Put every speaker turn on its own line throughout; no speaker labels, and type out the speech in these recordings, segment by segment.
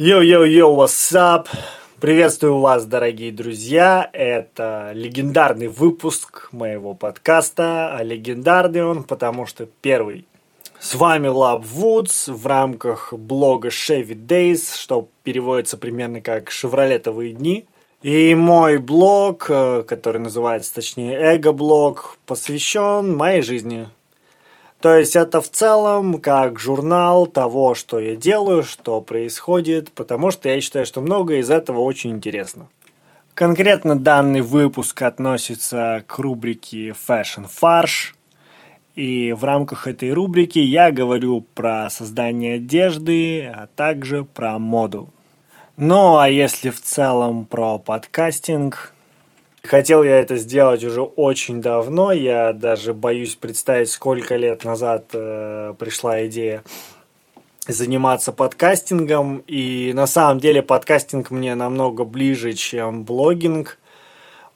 Yo-yo-yo, what's up? Приветствую вас, дорогие друзья. Это легендарный выпуск моего подкаста. А легендарный он, потому что первый. С вами Love Woods в рамках блога Chevy Days, что переводится примерно как «Шевролетовые дни». И мой блог, э, который называется, точнее, эго-блог, посвящен моей жизни, то есть это в целом как журнал того, что я делаю, что происходит, потому что я считаю, что многое из этого очень интересно. Конкретно данный выпуск относится к рубрике Fashion Фарш. И в рамках этой рубрики я говорю про создание одежды, а также про моду. Ну а если в целом про подкастинг, Хотел я это сделать уже очень давно, я даже боюсь представить, сколько лет назад э, пришла идея заниматься подкастингом, и на самом деле подкастинг мне намного ближе, чем блогинг,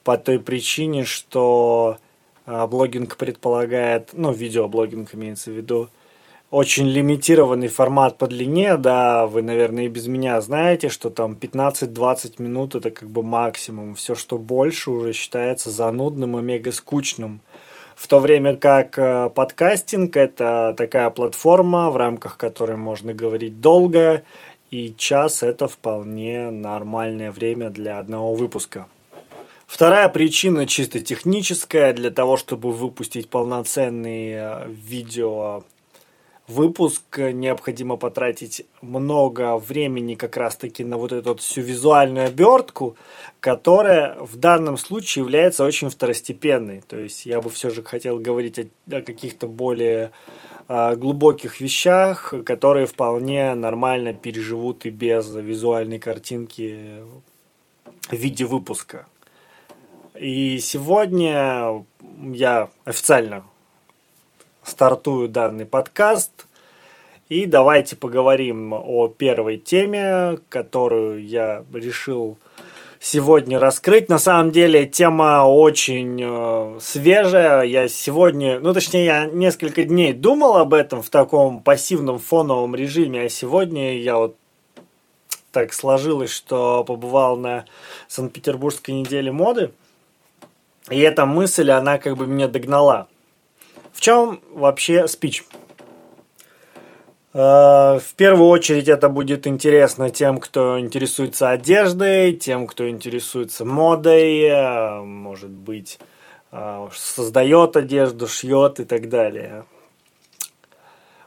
по той причине, что э, блогинг предполагает, ну, видеоблогинг имеется в виду, очень лимитированный формат по длине, да, вы, наверное, и без меня знаете, что там 15-20 минут это как бы максимум. Все, что больше, уже считается занудным и мега скучным. В то время как э, подкастинг это такая платформа, в рамках которой можно говорить долго, и час это вполне нормальное время для одного выпуска. Вторая причина чисто техническая. Для того, чтобы выпустить полноценный э, видео выпуск необходимо потратить много времени как раз-таки на вот эту вот всю визуальную обертку, которая в данном случае является очень второстепенной. То есть я бы все же хотел говорить о, о каких-то более э, глубоких вещах, которые вполне нормально переживут и без визуальной картинки в виде выпуска. И сегодня я официально стартую данный подкаст. И давайте поговорим о первой теме, которую я решил сегодня раскрыть. На самом деле тема очень э, свежая. Я сегодня, ну точнее, я несколько дней думал об этом в таком пассивном фоновом режиме, а сегодня я вот так сложилось, что побывал на Санкт-Петербургской неделе моды. И эта мысль, она как бы меня догнала. В чем вообще спич? Э, в первую очередь это будет интересно тем, кто интересуется одеждой, тем, кто интересуется модой, э, может быть, э, создает одежду, шьет и так далее.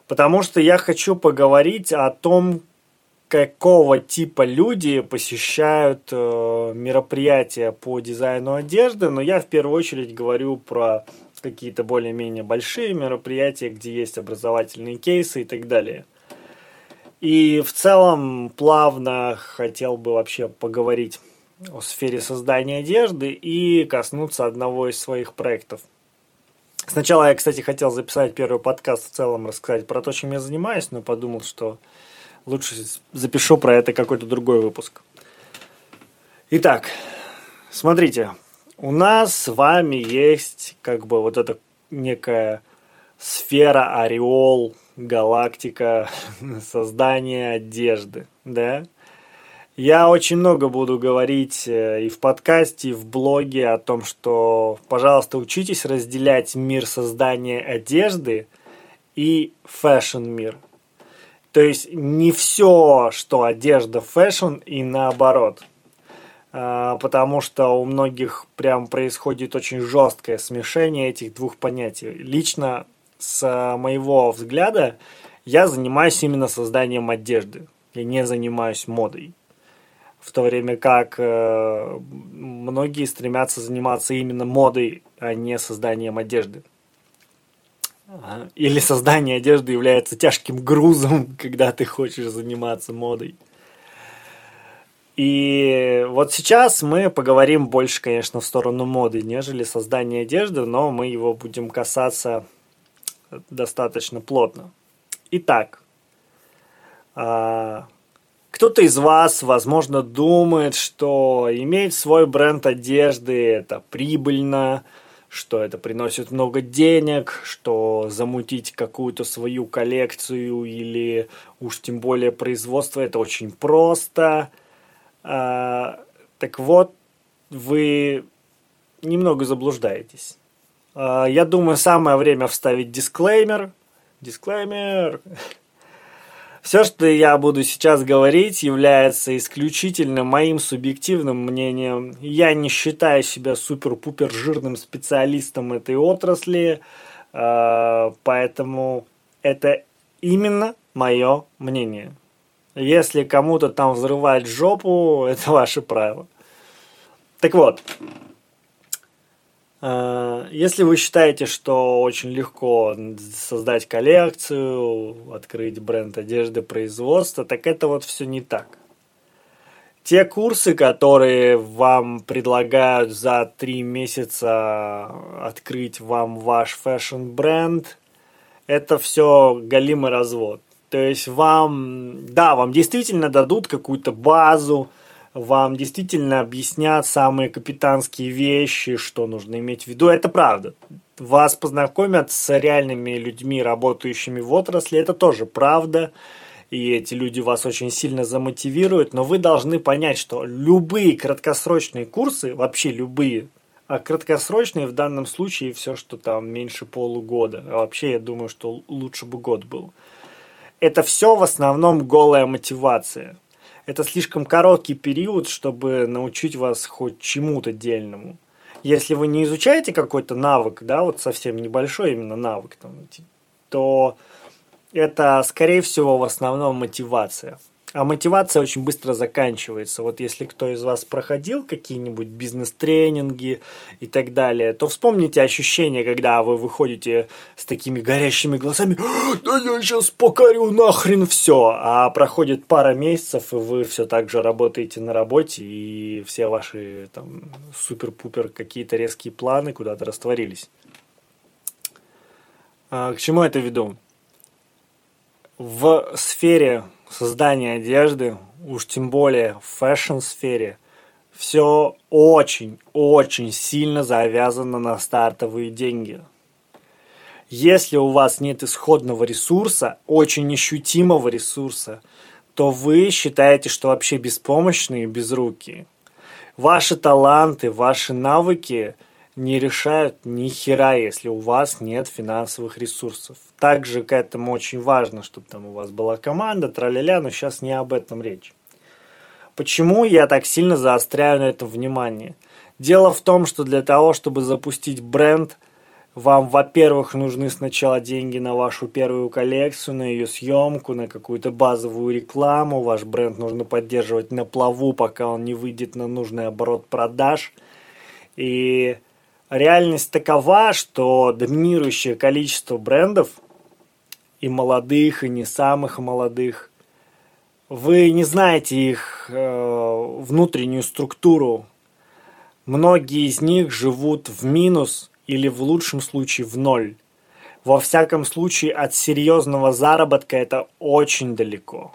Потому что я хочу поговорить о том, какого типа люди посещают мероприятия по дизайну одежды, но я в первую очередь говорю про какие-то более-менее большие мероприятия, где есть образовательные кейсы и так далее. И в целом плавно хотел бы вообще поговорить о сфере создания одежды и коснуться одного из своих проектов. Сначала я, кстати, хотел записать первый подкаст в целом, рассказать про то, чем я занимаюсь, но подумал, что лучше запишу про это какой-то другой выпуск. Итак, смотрите, у нас с вами есть как бы вот эта некая сфера, ореол, галактика создания одежды, да? Я очень много буду говорить э, и в подкасте, и в блоге о том, что, пожалуйста, учитесь разделять мир создания одежды и fashion-мир. То есть не все, что одежда fashion и наоборот – потому что у многих прям происходит очень жесткое смешение этих двух понятий. Лично с моего взгляда я занимаюсь именно созданием одежды. Я не занимаюсь модой. В то время как э, многие стремятся заниматься именно модой, а не созданием одежды. Или создание одежды является тяжким грузом, когда ты хочешь заниматься модой. И вот сейчас мы поговорим больше, конечно, в сторону моды, нежели создания одежды, но мы его будем касаться достаточно плотно. Итак, а, кто-то из вас, возможно, думает, что иметь свой бренд одежды – это прибыльно, что это приносит много денег, что замутить какую-то свою коллекцию или уж тем более производство это очень просто. А, так вот, вы немного заблуждаетесь. А, я думаю, самое время вставить дисклеймер. Дисклеймер. Все, что я буду сейчас говорить, является исключительно моим субъективным мнением. Я не считаю себя супер-пупер жирным специалистом этой отрасли, а, поэтому это именно мое мнение. Если кому-то там взрывать жопу, это ваше право. Так вот, Э, если вы считаете, что очень легко создать коллекцию, открыть бренд одежды, производства, так это вот все не так. Те курсы, которые вам предлагают за три месяца открыть вам ваш fashion-бренд, это все галимый развод. То есть вам, да, вам действительно дадут какую-то базу, вам действительно объяснят самые капитанские вещи, что нужно иметь в виду. Это правда. Вас познакомят с реальными людьми, работающими в отрасли. Это тоже правда. И эти люди вас очень сильно замотивируют. Но вы должны понять, что любые краткосрочные курсы, вообще любые, а краткосрочные в данном случае все, что там меньше полугода. А вообще я думаю, что лучше бы год был. Это все в основном голая мотивация это слишком короткий период, чтобы научить вас хоть чему-то дельному. Если вы не изучаете какой-то навык, да, вот совсем небольшой именно навык, то это, скорее всего, в основном мотивация. А мотивация очень быстро заканчивается. Вот если кто из вас проходил какие-нибудь бизнес-тренинги и так далее, то вспомните ощущение, когда вы выходите с такими горящими глазами «Да я сейчас покорю нахрен все!» А проходит пара месяцев, и вы все так же работаете на работе, и все ваши там супер-пупер какие-то резкие планы куда-то растворились. А, к чему это веду? В сфере создания одежды, уж тем более в fashion-сфере, все очень-очень сильно завязано на стартовые деньги. Если у вас нет исходного ресурса, очень ощутимого ресурса, то вы считаете, что вообще беспомощные и безрукие. Ваши таланты, ваши навыки не решают ни хера, если у вас нет финансовых ресурсов. Также к этому очень важно, чтобы там у вас была команда, траля но сейчас не об этом речь. Почему я так сильно заостряю на этом внимание? Дело в том, что для того, чтобы запустить бренд, вам, во-первых, нужны сначала деньги на вашу первую коллекцию, на ее съемку, на какую-то базовую рекламу. Ваш бренд нужно поддерживать на плаву, пока он не выйдет на нужный оборот продаж. И реальность такова, что доминирующее количество брендов, и молодых, и не самых молодых, вы не знаете их э, внутреннюю структуру. Многие из них живут в минус или в лучшем случае в ноль. Во всяком случае, от серьезного заработка это очень далеко.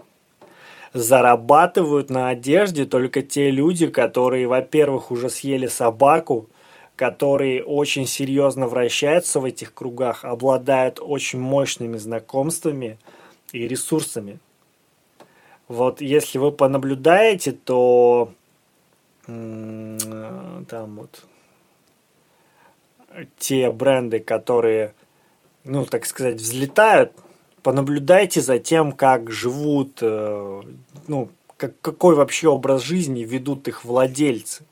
Зарабатывают на одежде только те люди, которые, во-первых, уже съели собаку – которые очень серьезно вращаются в этих кругах, обладают очень мощными знакомствами и ресурсами. Вот если вы понаблюдаете, то там вот те бренды, которые, ну, так сказать, взлетают, понаблюдайте за тем, как живут, э, ну, как, какой вообще образ жизни ведут их владельцы.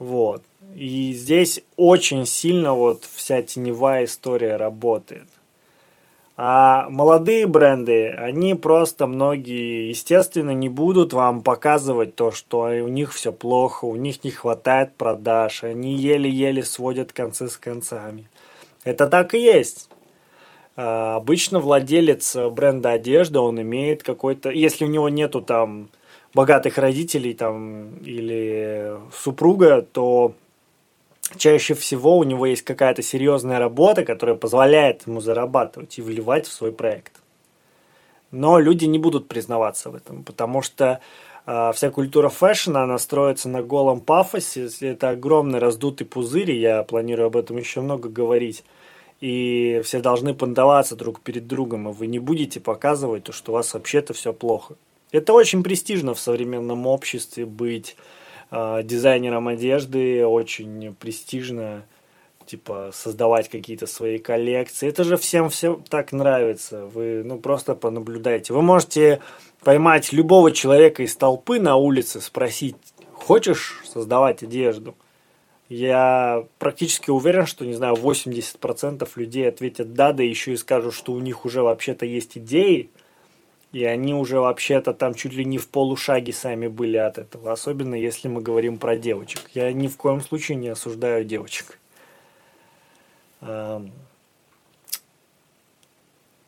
Вот. И здесь очень сильно вот вся теневая история работает. А молодые бренды, они просто многие, естественно, не будут вам показывать то, что у них все плохо, у них не хватает продаж, они еле-еле сводят концы с концами. Это так и есть. А, обычно владелец бренда одежды, он имеет какой-то, если у него нету там богатых родителей там или супруга, то чаще всего у него есть какая-то серьезная работа, которая позволяет ему зарабатывать и вливать в свой проект. Но люди не будут признаваться в этом, потому что а, вся культура фэшна, она строится на голом пафосе. Это огромный раздутый пузырь, и я планирую об этом еще много говорить. И все должны понтоваться друг перед другом, и вы не будете показывать то, что у вас вообще-то все плохо. Это очень престижно в современном обществе быть э, дизайнером одежды, очень престижно типа создавать какие-то свои коллекции. Это же всем все так нравится. Вы ну просто понаблюдайте. Вы можете поймать любого человека из толпы на улице, спросить, хочешь создавать одежду? Я практически уверен, что, не знаю, 80% людей ответят да, да еще и скажут, что у них уже вообще-то есть идеи, и они уже вообще-то там чуть ли не в полушаге сами были от этого, особенно если мы говорим про девочек. Я ни в коем случае не осуждаю девочек. К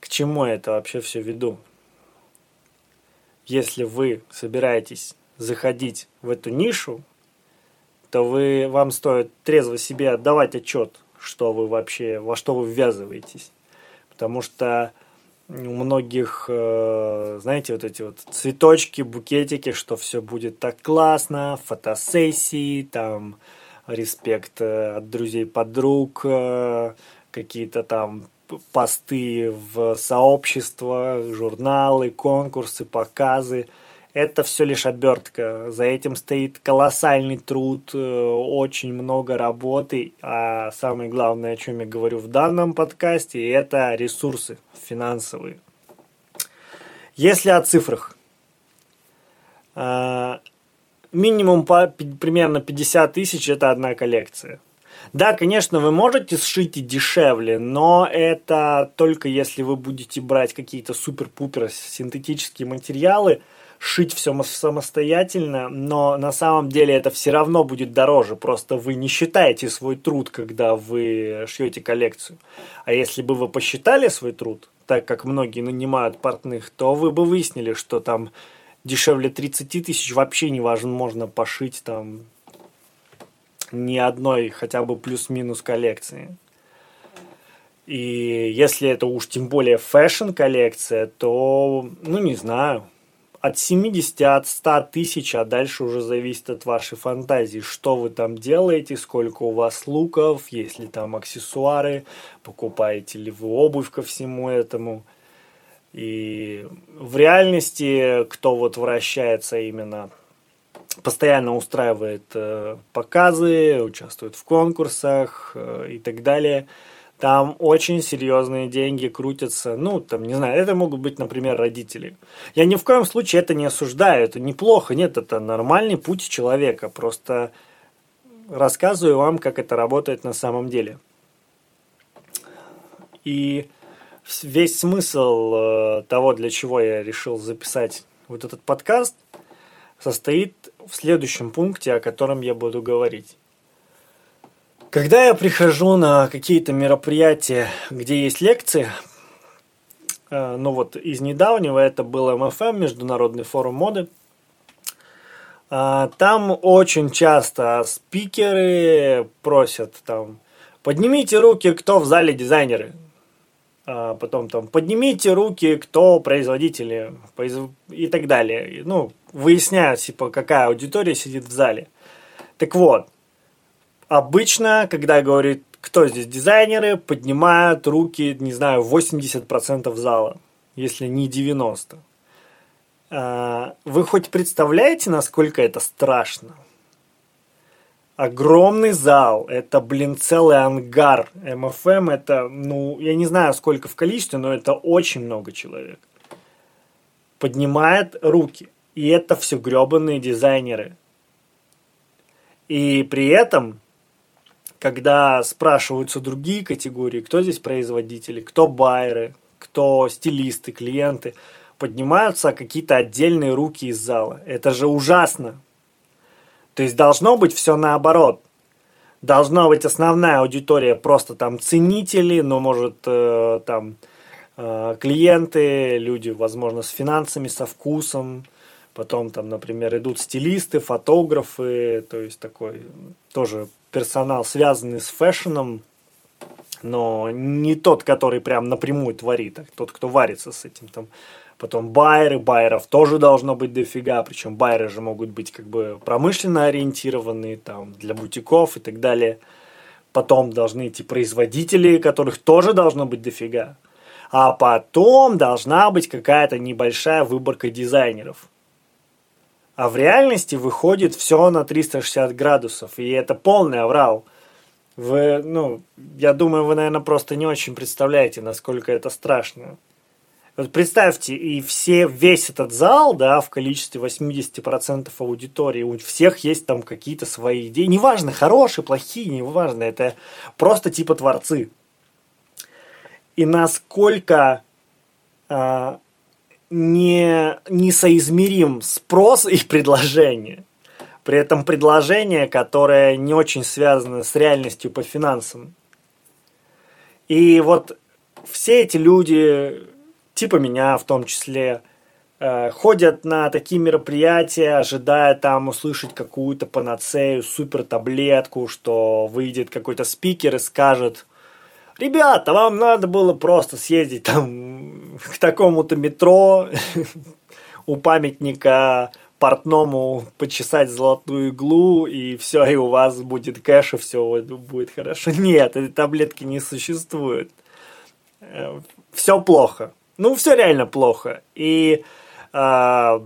чему я это вообще все веду? Если вы собираетесь заходить в эту нишу, то вы, вам стоит трезво себе отдавать отчет, что вы вообще, во что вы ввязываетесь. Потому что у многих, э, знаете, вот эти вот цветочки, букетики, что все будет так классно, фотосессии, там, респект э, от друзей, подруг, э, какие-то там посты в сообщества, журналы, конкурсы, показы. Это все лишь обертка. За этим стоит колоссальный труд, э, очень много работы. А самое главное, о чем я говорю в данном подкасте, это ресурсы финансовые. Если о цифрах минимум по, примерно 50 тысяч это одна коллекция. Да, конечно, вы можете сшить и дешевле, но это только если вы будете брать какие-то супер-пупер синтетические материалы, шить все самостоятельно, но на самом деле это все равно будет дороже, просто вы не считаете свой труд, когда вы шьете коллекцию. А если бы вы посчитали свой труд, так как многие нанимают портных, то вы бы выяснили, что там дешевле 30 тысяч вообще невозможно пошить там ни одной хотя бы плюс-минус коллекции. И если это уж тем более fashion коллекция, то, ну не знаю, от 70, от 100 тысяч, а дальше уже зависит от вашей фантазии, что вы там делаете, сколько у вас луков, есть ли там аксессуары, покупаете ли вы обувь ко всему этому – и в реальности, кто вот вращается именно, постоянно устраивает э, показы, участвует в конкурсах э, и так далее, там очень серьезные деньги крутятся. Ну, там, не знаю, это могут быть, например, родители. Я ни в коем случае это не осуждаю, это неплохо, нет, это нормальный путь человека. Просто рассказываю вам, как это работает на самом деле. И весь смысл э, того, для чего я решил записать вот этот подкаст, состоит в следующем пункте, о котором я буду говорить. Когда я прихожу на какие-то мероприятия, где есть лекции, э, ну вот из недавнего это был МФМ, Международный форум моды, э, там очень часто спикеры просят там, поднимите руки, кто в зале дизайнеры. А потом там поднимите руки, кто производители и так далее. Ну, выясняют, типа, какая аудитория сидит в зале. Так вот, обычно, когда говорит, кто здесь дизайнеры, поднимают руки, не знаю, 80% зала, если не 90%. А, вы хоть представляете, насколько это страшно? огромный зал, это, блин, целый ангар. МФМ это, ну, я не знаю, сколько в количестве, но это очень много человек. Поднимает руки. И это все гребаные дизайнеры. И при этом, когда спрашиваются другие категории, кто здесь производители, кто байеры, кто стилисты, клиенты, поднимаются какие-то отдельные руки из зала. Это же ужасно. То есть должно быть все наоборот. Должна быть основная аудитория просто там ценители, но может э, там э, клиенты, люди, возможно, с финансами, со вкусом. Потом там, например, идут стилисты, фотографы, то есть такой тоже персонал, связанный с фэшном, но не тот, который прям напрямую творит, а тот, кто варится с этим там Потом байеры, байеров тоже должно быть дофига, причем байеры же могут быть как бы промышленно ориентированные, там, для бутиков и так далее. Потом должны идти производители, которых тоже должно быть дофига. А потом должна быть какая-то небольшая выборка дизайнеров. А в реальности выходит все на 360 градусов, и это полный аврал. Вы, ну, я думаю, вы, наверное, просто не очень представляете, насколько это страшно. Вот представьте, и все, весь этот зал, да, в количестве 80% аудитории, у всех есть там какие-то свои идеи. Неважно, хорошие, плохие, неважно, это просто типа творцы. И насколько а, не, несоизмерим спрос и предложение. При этом предложение, которое не очень связано с реальностью по финансам. И вот все эти люди, типа меня в том числе, э, ходят на такие мероприятия, ожидая там услышать какую-то панацею, супер таблетку, что выйдет какой-то спикер и скажет, ребята, вам надо было просто съездить там к такому-то метро, у памятника портному почесать золотую иглу, и все, и у вас будет кэш, и все будет хорошо. Нет, этой таблетки не существует. Э, все плохо. Ну, все реально плохо. И э,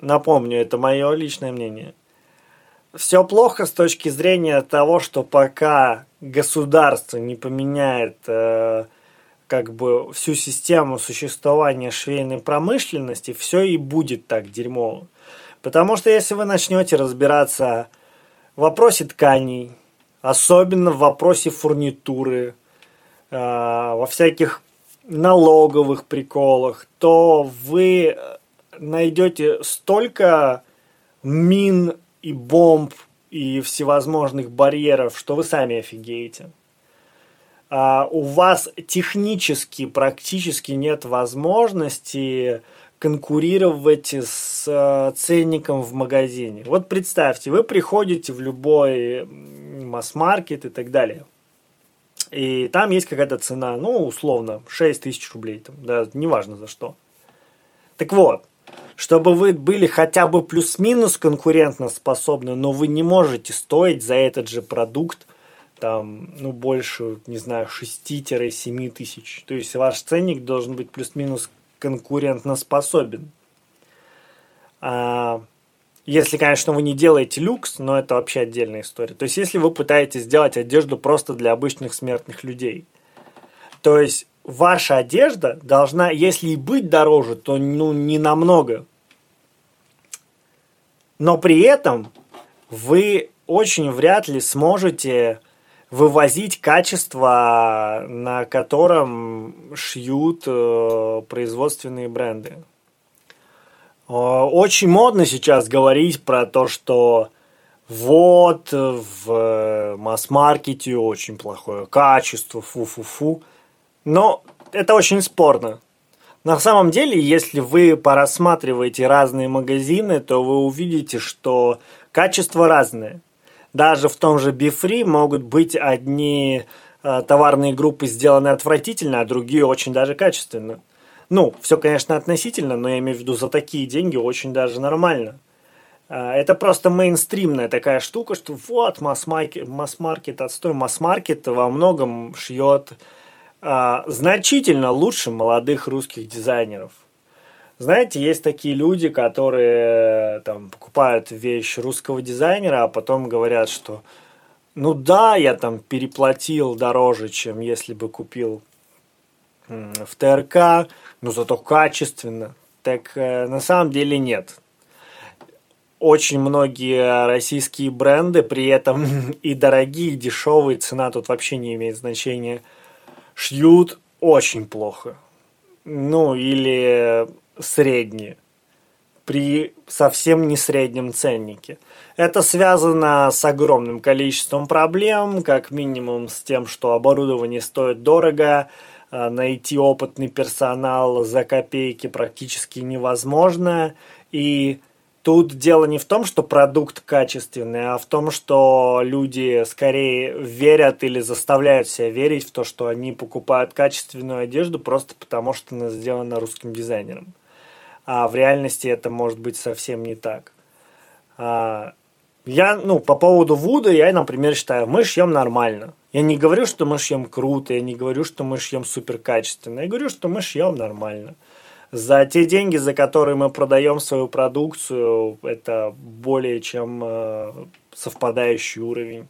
напомню, это мое личное мнение. Все плохо с точки зрения того, что пока государство не поменяет э, как бы всю систему существования швейной промышленности, все и будет так дерьмово. Потому что если вы начнете разбираться в вопросе тканей, особенно в вопросе фурнитуры, э, во всяких налоговых приколах, то вы найдете столько мин и бомб и всевозможных барьеров, что вы сами офигеете. А у вас технически практически нет возможности конкурировать с э, ценником в магазине. Вот представьте, вы приходите в любой масс-маркет и так далее – и там есть какая-то цена, ну, условно, 6 тысяч рублей, там, да, неважно за что. Так вот, чтобы вы были хотя бы плюс-минус конкурентно способны, но вы не можете стоить за этот же продукт там, ну, больше, не знаю, 6-7 тысяч. То есть ваш ценник должен быть плюс-минус конкурентно способен. А, если, конечно, вы не делаете люкс, но это вообще отдельная история. То есть, если вы пытаетесь сделать одежду просто для обычных смертных людей, то есть ваша одежда должна, если и быть дороже, то ну, не намного. Но при этом вы очень вряд ли сможете вывозить качество, на котором шьют э, производственные бренды. Очень модно сейчас говорить про то, что вот в масс-маркете очень плохое качество, фу-фу-фу. Но это очень спорно. На самом деле, если вы порассматриваете разные магазины, то вы увидите, что качество разное. Даже в том же Бифри могут быть одни э, товарные группы сделаны отвратительно, а другие очень даже качественно. Ну, все, конечно, относительно, но я имею в виду за такие деньги очень даже нормально. А, это просто мейнстримная такая штука, что вот масс-маркет, масс-маркет отстой, масс-маркет во многом шьет а, значительно лучше молодых русских дизайнеров. Знаете, есть такие люди, которые там покупают вещь русского дизайнера, а потом говорят, что ну да, я там переплатил дороже, чем если бы купил в ТРК, но зато качественно. Так э, на самом деле нет. Очень многие российские бренды, при этом и дорогие, и дешевые, цена тут вообще не имеет значения, шьют очень плохо. Ну, или средние при совсем не среднем ценнике. Это связано с огромным количеством проблем, как минимум с тем, что оборудование стоит дорого, а, найти опытный персонал за копейки практически невозможно. И Тут дело не в том, что продукт качественный, а в том, что люди скорее верят или заставляют себя верить в то, что они покупают качественную одежду просто потому, что она сделана русским дизайнером. А в реальности это может быть совсем не так. А, я, ну, по поводу Вуда, я, например, считаю, мы шьем нормально. Я не говорю, что мы шьем круто, я не говорю, что мы шьем супер качественно. Я говорю, что мы шьем нормально за те деньги, за которые мы продаем свою продукцию, это более чем э, совпадающий уровень.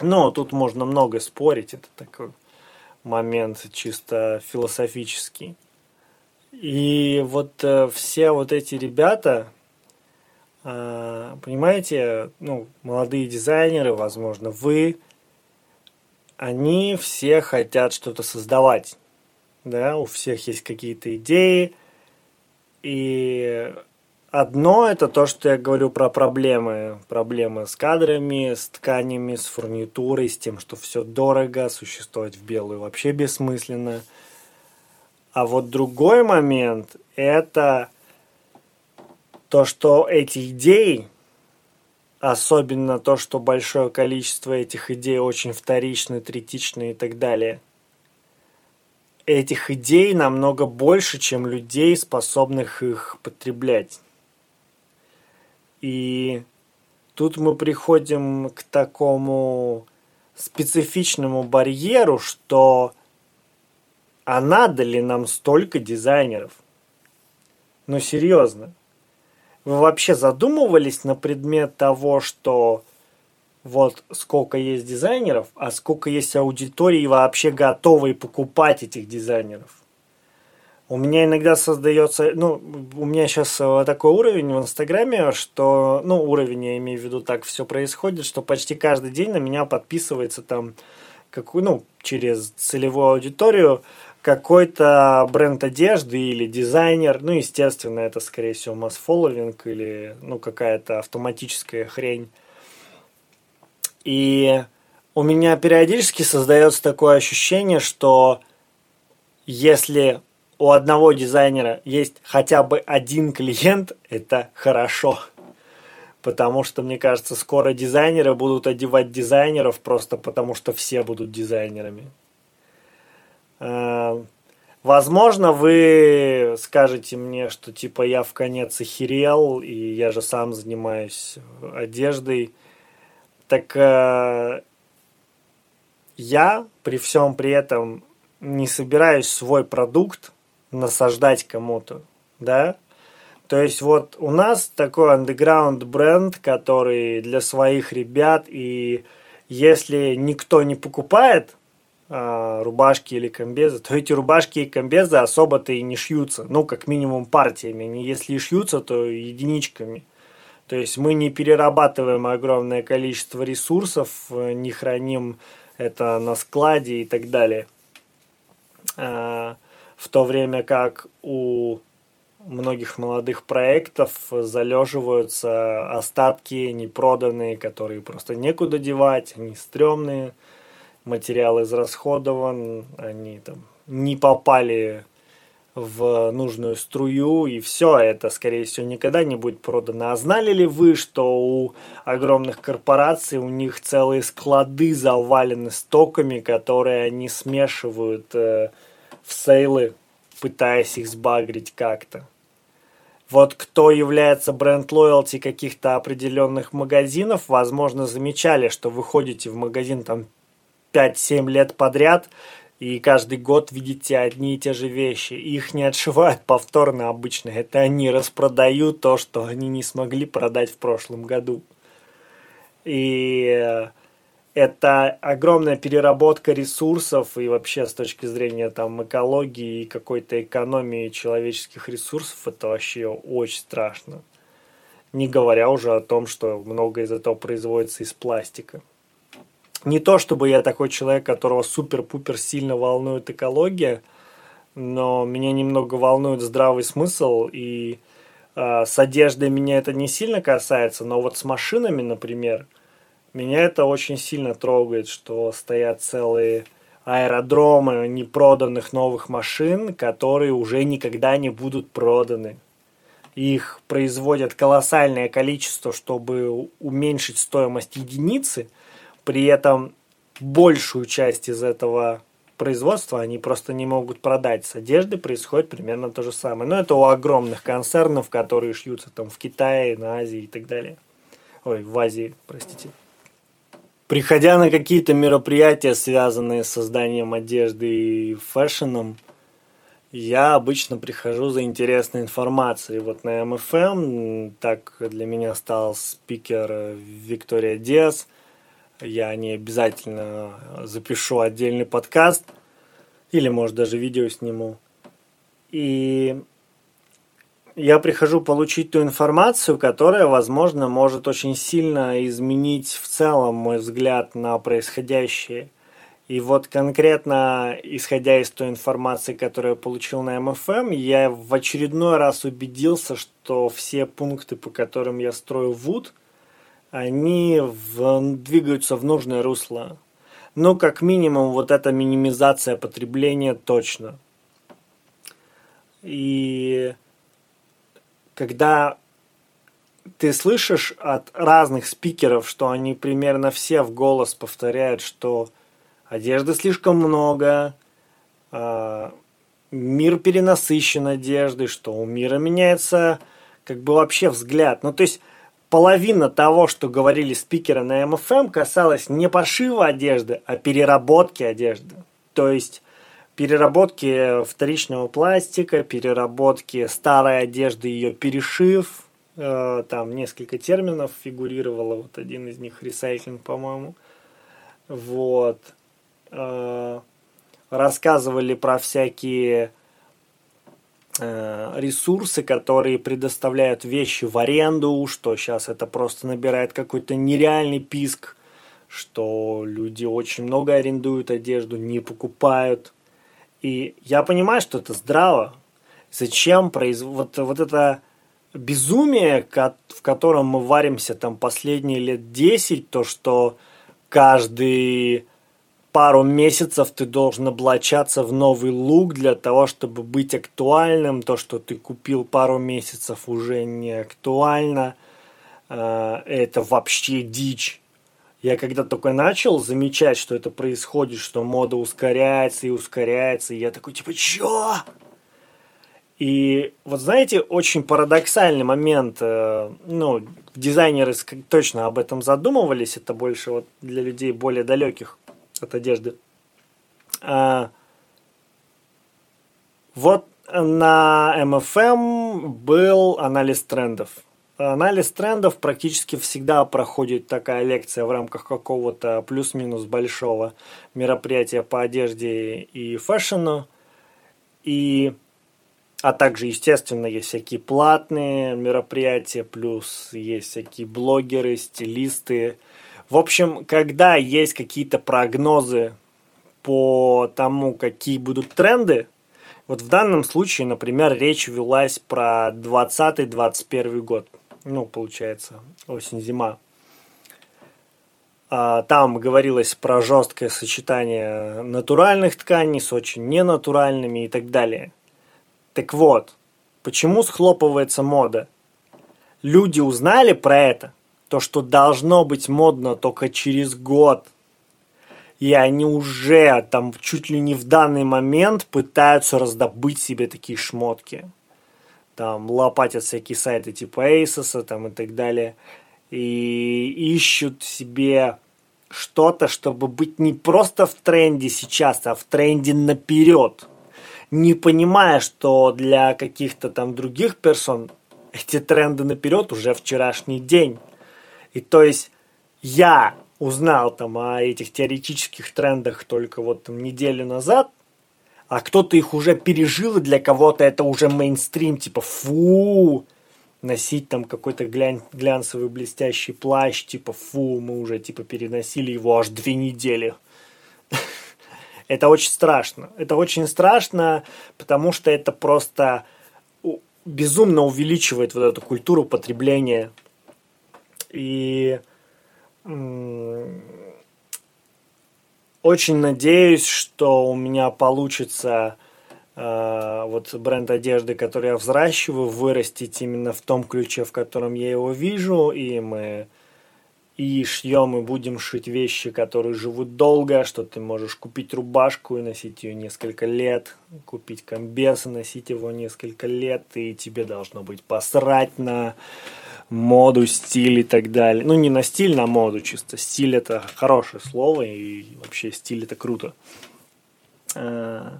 Но тут можно много спорить, это такой момент чисто философический. И вот э, все вот эти ребята, э, понимаете, ну, молодые дизайнеры, возможно, вы, они все хотят что-то создавать да, у всех есть какие-то идеи, и одно это то, что я говорю про проблемы, проблемы с кадрами, с тканями, с фурнитурой, с тем, что все дорого, существовать в белую вообще бессмысленно. А вот другой момент – это то, что эти идеи, особенно то, что большое количество этих идей очень вторичны, третичны и так далее – этих идей намного больше, чем людей, способных их потреблять. И тут мы приходим к такому специфичному барьеру, что а надо ли нам столько дизайнеров? Ну серьезно. Вы вообще задумывались на предмет того, что вот сколько есть дизайнеров, а сколько есть аудитории вообще готовые покупать этих дизайнеров. У меня иногда создается, ну, у меня сейчас э, такой уровень в Инстаграме, что, ну, уровень, я имею в виду, так все происходит, что почти каждый день на меня подписывается там, какую, ну, через целевую аудиторию какой-то бренд одежды или дизайнер, ну, естественно, это, скорее всего, масс-фолловинг или, ну, какая-то автоматическая хрень. И у меня периодически создается такое ощущение, что если у одного дизайнера есть хотя бы один клиент, это хорошо. Потому что, мне кажется, скоро дизайнеры будут одевать дизайнеров просто потому, что все будут дизайнерами. А, возможно, вы скажете мне, что типа я в конец охерел, и я же сам занимаюсь одеждой. Так э, я при всем при этом не собираюсь свой продукт насаждать кому-то, да? То есть вот у нас такой андеграунд бренд, который для своих ребят, и если никто не покупает э, рубашки или комбезы, то эти рубашки и комбезы особо-то и не шьются, ну, как минимум партиями, не если и шьются, то единичками. То есть мы не перерабатываем огромное количество ресурсов, э, не храним это на складе и так далее. А, в то время как у многих молодых проектов залеживаются остатки непроданные, которые просто некуда девать, они стрёмные, материал израсходован, они там не попали в нужную струю, и все это, скорее всего, никогда не будет продано. А знали ли вы, что у огромных корпораций у них целые склады завалены стоками, которые они смешивают э, в сейлы, пытаясь их сбагрить как-то? Вот кто является бренд лоялти каких-то определенных магазинов, возможно, замечали, что вы ходите в магазин там 5-7 лет подряд, и каждый год видите одни и те же вещи. Их не отшивают повторно обычно. Это они распродают то, что они не смогли продать в прошлом году. И э, это огромная переработка ресурсов и вообще с точки зрения там экологии и какой-то экономии человеческих ресурсов это вообще очень страшно. Не говоря уже о том, что много из этого производится из пластика не то чтобы я такой человек, которого супер-пупер сильно волнует экология, но меня немного волнует здравый смысл, и э, с одеждой меня это не сильно касается, но вот с машинами, например, меня это очень сильно трогает, что стоят целые аэродромы непроданных новых машин, которые уже никогда не будут проданы. их производят колоссальное количество, чтобы уменьшить стоимость единицы, при этом большую часть из этого производства они просто не могут продать. С одеждой происходит примерно то же самое. Но это у огромных концернов, которые шьются там в Китае, на Азии и так далее. Ой, в Азии, простите. Приходя на какие-то мероприятия, связанные с созданием одежды и фэшеном, я обычно прихожу за интересной информацией. Вот на МФМ так для меня стал спикер Виктория Диас. Я не обязательно запишу отдельный подкаст или, может, даже видео сниму. И я прихожу получить ту информацию, которая, возможно, может очень сильно изменить в целом мой взгляд на происходящее. И вот конкретно, исходя из той информации, которую я получил на МФМ, я в очередной раз убедился, что все пункты, по которым я строю ВУД, они в, двигаются в нужное русло. Ну, как минимум, вот эта минимизация потребления точно. И когда ты слышишь от разных спикеров, что они примерно все в голос повторяют, что одежды слишком много, а, мир перенасыщен одеждой, что у мира меняется как бы вообще взгляд. Ну, то есть половина того, что говорили спикеры на МФМ, касалась не пошива одежды, а переработки одежды. То есть переработки вторичного пластика, переработки старой одежды, ее перешив. Э, там несколько терминов фигурировало, вот один из них ресайклинг, по-моему. Вот. Э, рассказывали про всякие ресурсы, которые предоставляют вещи в аренду, что сейчас это просто набирает какой-то нереальный писк, что люди очень много арендуют одежду, не покупают. И я понимаю, что это здраво. Зачем произ... вот, вот это безумие, в котором мы варимся там последние лет 10, то, что каждый пару месяцев ты должен облачаться в новый лук для того, чтобы быть актуальным. То, что ты купил пару месяцев, уже не актуально. А, это вообще дичь. Я когда только начал замечать, что это происходит, что мода ускоряется и ускоряется, и я такой, типа, чё? И вот знаете, очень парадоксальный момент, э, ну, дизайнеры точно об этом задумывались, это больше вот для людей более далеких от одежды. А, вот на MFM был анализ трендов – Анализ трендов практически всегда проходит такая лекция в рамках какого-то плюс-минус большого мероприятия по одежде и фэшну. И, а также, естественно, есть всякие платные мероприятия, плюс есть всякие блогеры, стилисты. В общем, когда есть какие-то прогнозы по тому, какие будут тренды, вот в данном случае, например, речь велась про 2020-2021 год – ну, получается, осень-зима. А, там говорилось про жесткое сочетание натуральных тканей с очень ненатуральными и так далее. Так вот, почему схлопывается мода? Люди узнали про это, то, что должно быть модно только через год. И они уже там чуть ли не в данный момент пытаются раздобыть себе такие шмотки там лопатят всякие сайты типа Asos там и так далее, и ищут себе что-то, чтобы быть не просто в тренде сейчас, а в тренде наперед, не понимая, что для каких-то там других персон эти тренды наперед уже вчерашний день. И то есть я узнал там о этих теоретических трендах только вот там неделю назад, а кто-то их уже пережил, и для кого-то это уже мейнстрим, типа фу, носить там какой-то глянь, глянцевый блестящий плащ, типа фу, мы уже типа переносили его аж две недели. Это очень страшно. Это очень страшно, потому что это просто безумно увеличивает вот эту культуру потребления. И очень надеюсь, что у меня получится э, вот бренд одежды, который я взращиваю, вырастить именно в том ключе, в котором я его вижу, и мы и шьем и будем шить вещи, которые живут долго, что ты можешь купить рубашку и носить ее несколько лет, купить комбез и носить его несколько лет, и тебе должно быть посрать на моду, стиль и так далее. Ну, не на стиль, на моду чисто. Стиль это хорошее слово, и вообще стиль это круто. А,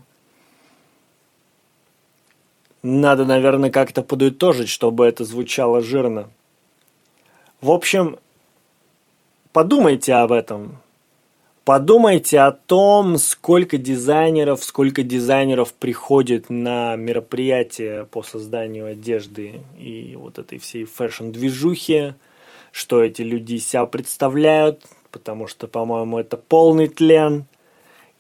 надо, наверное, как-то подытожить, чтобы это звучало жирно. В общем, подумайте об этом. Подумайте о том, сколько дизайнеров, сколько дизайнеров приходит на мероприятия по созданию одежды и вот этой всей фэшн-движухи, что эти люди себя представляют, потому что, по-моему, это полный тлен.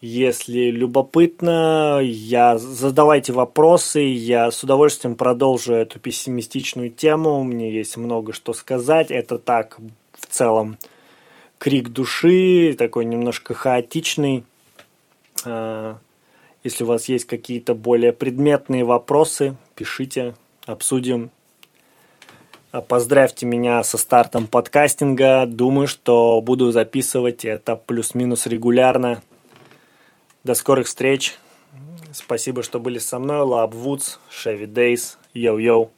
Если любопытно, я задавайте вопросы, я с удовольствием продолжу эту пессимистичную тему, мне есть много что сказать, это так в целом крик души, такой немножко хаотичный. А, если у вас есть какие-то более предметные вопросы, пишите, обсудим. А, поздравьте меня со стартом подкастинга. Думаю, что буду записывать это плюс-минус регулярно. До скорых встреч. Спасибо, что были со мной. Lab Woods, Chevy Days. Yo-yo.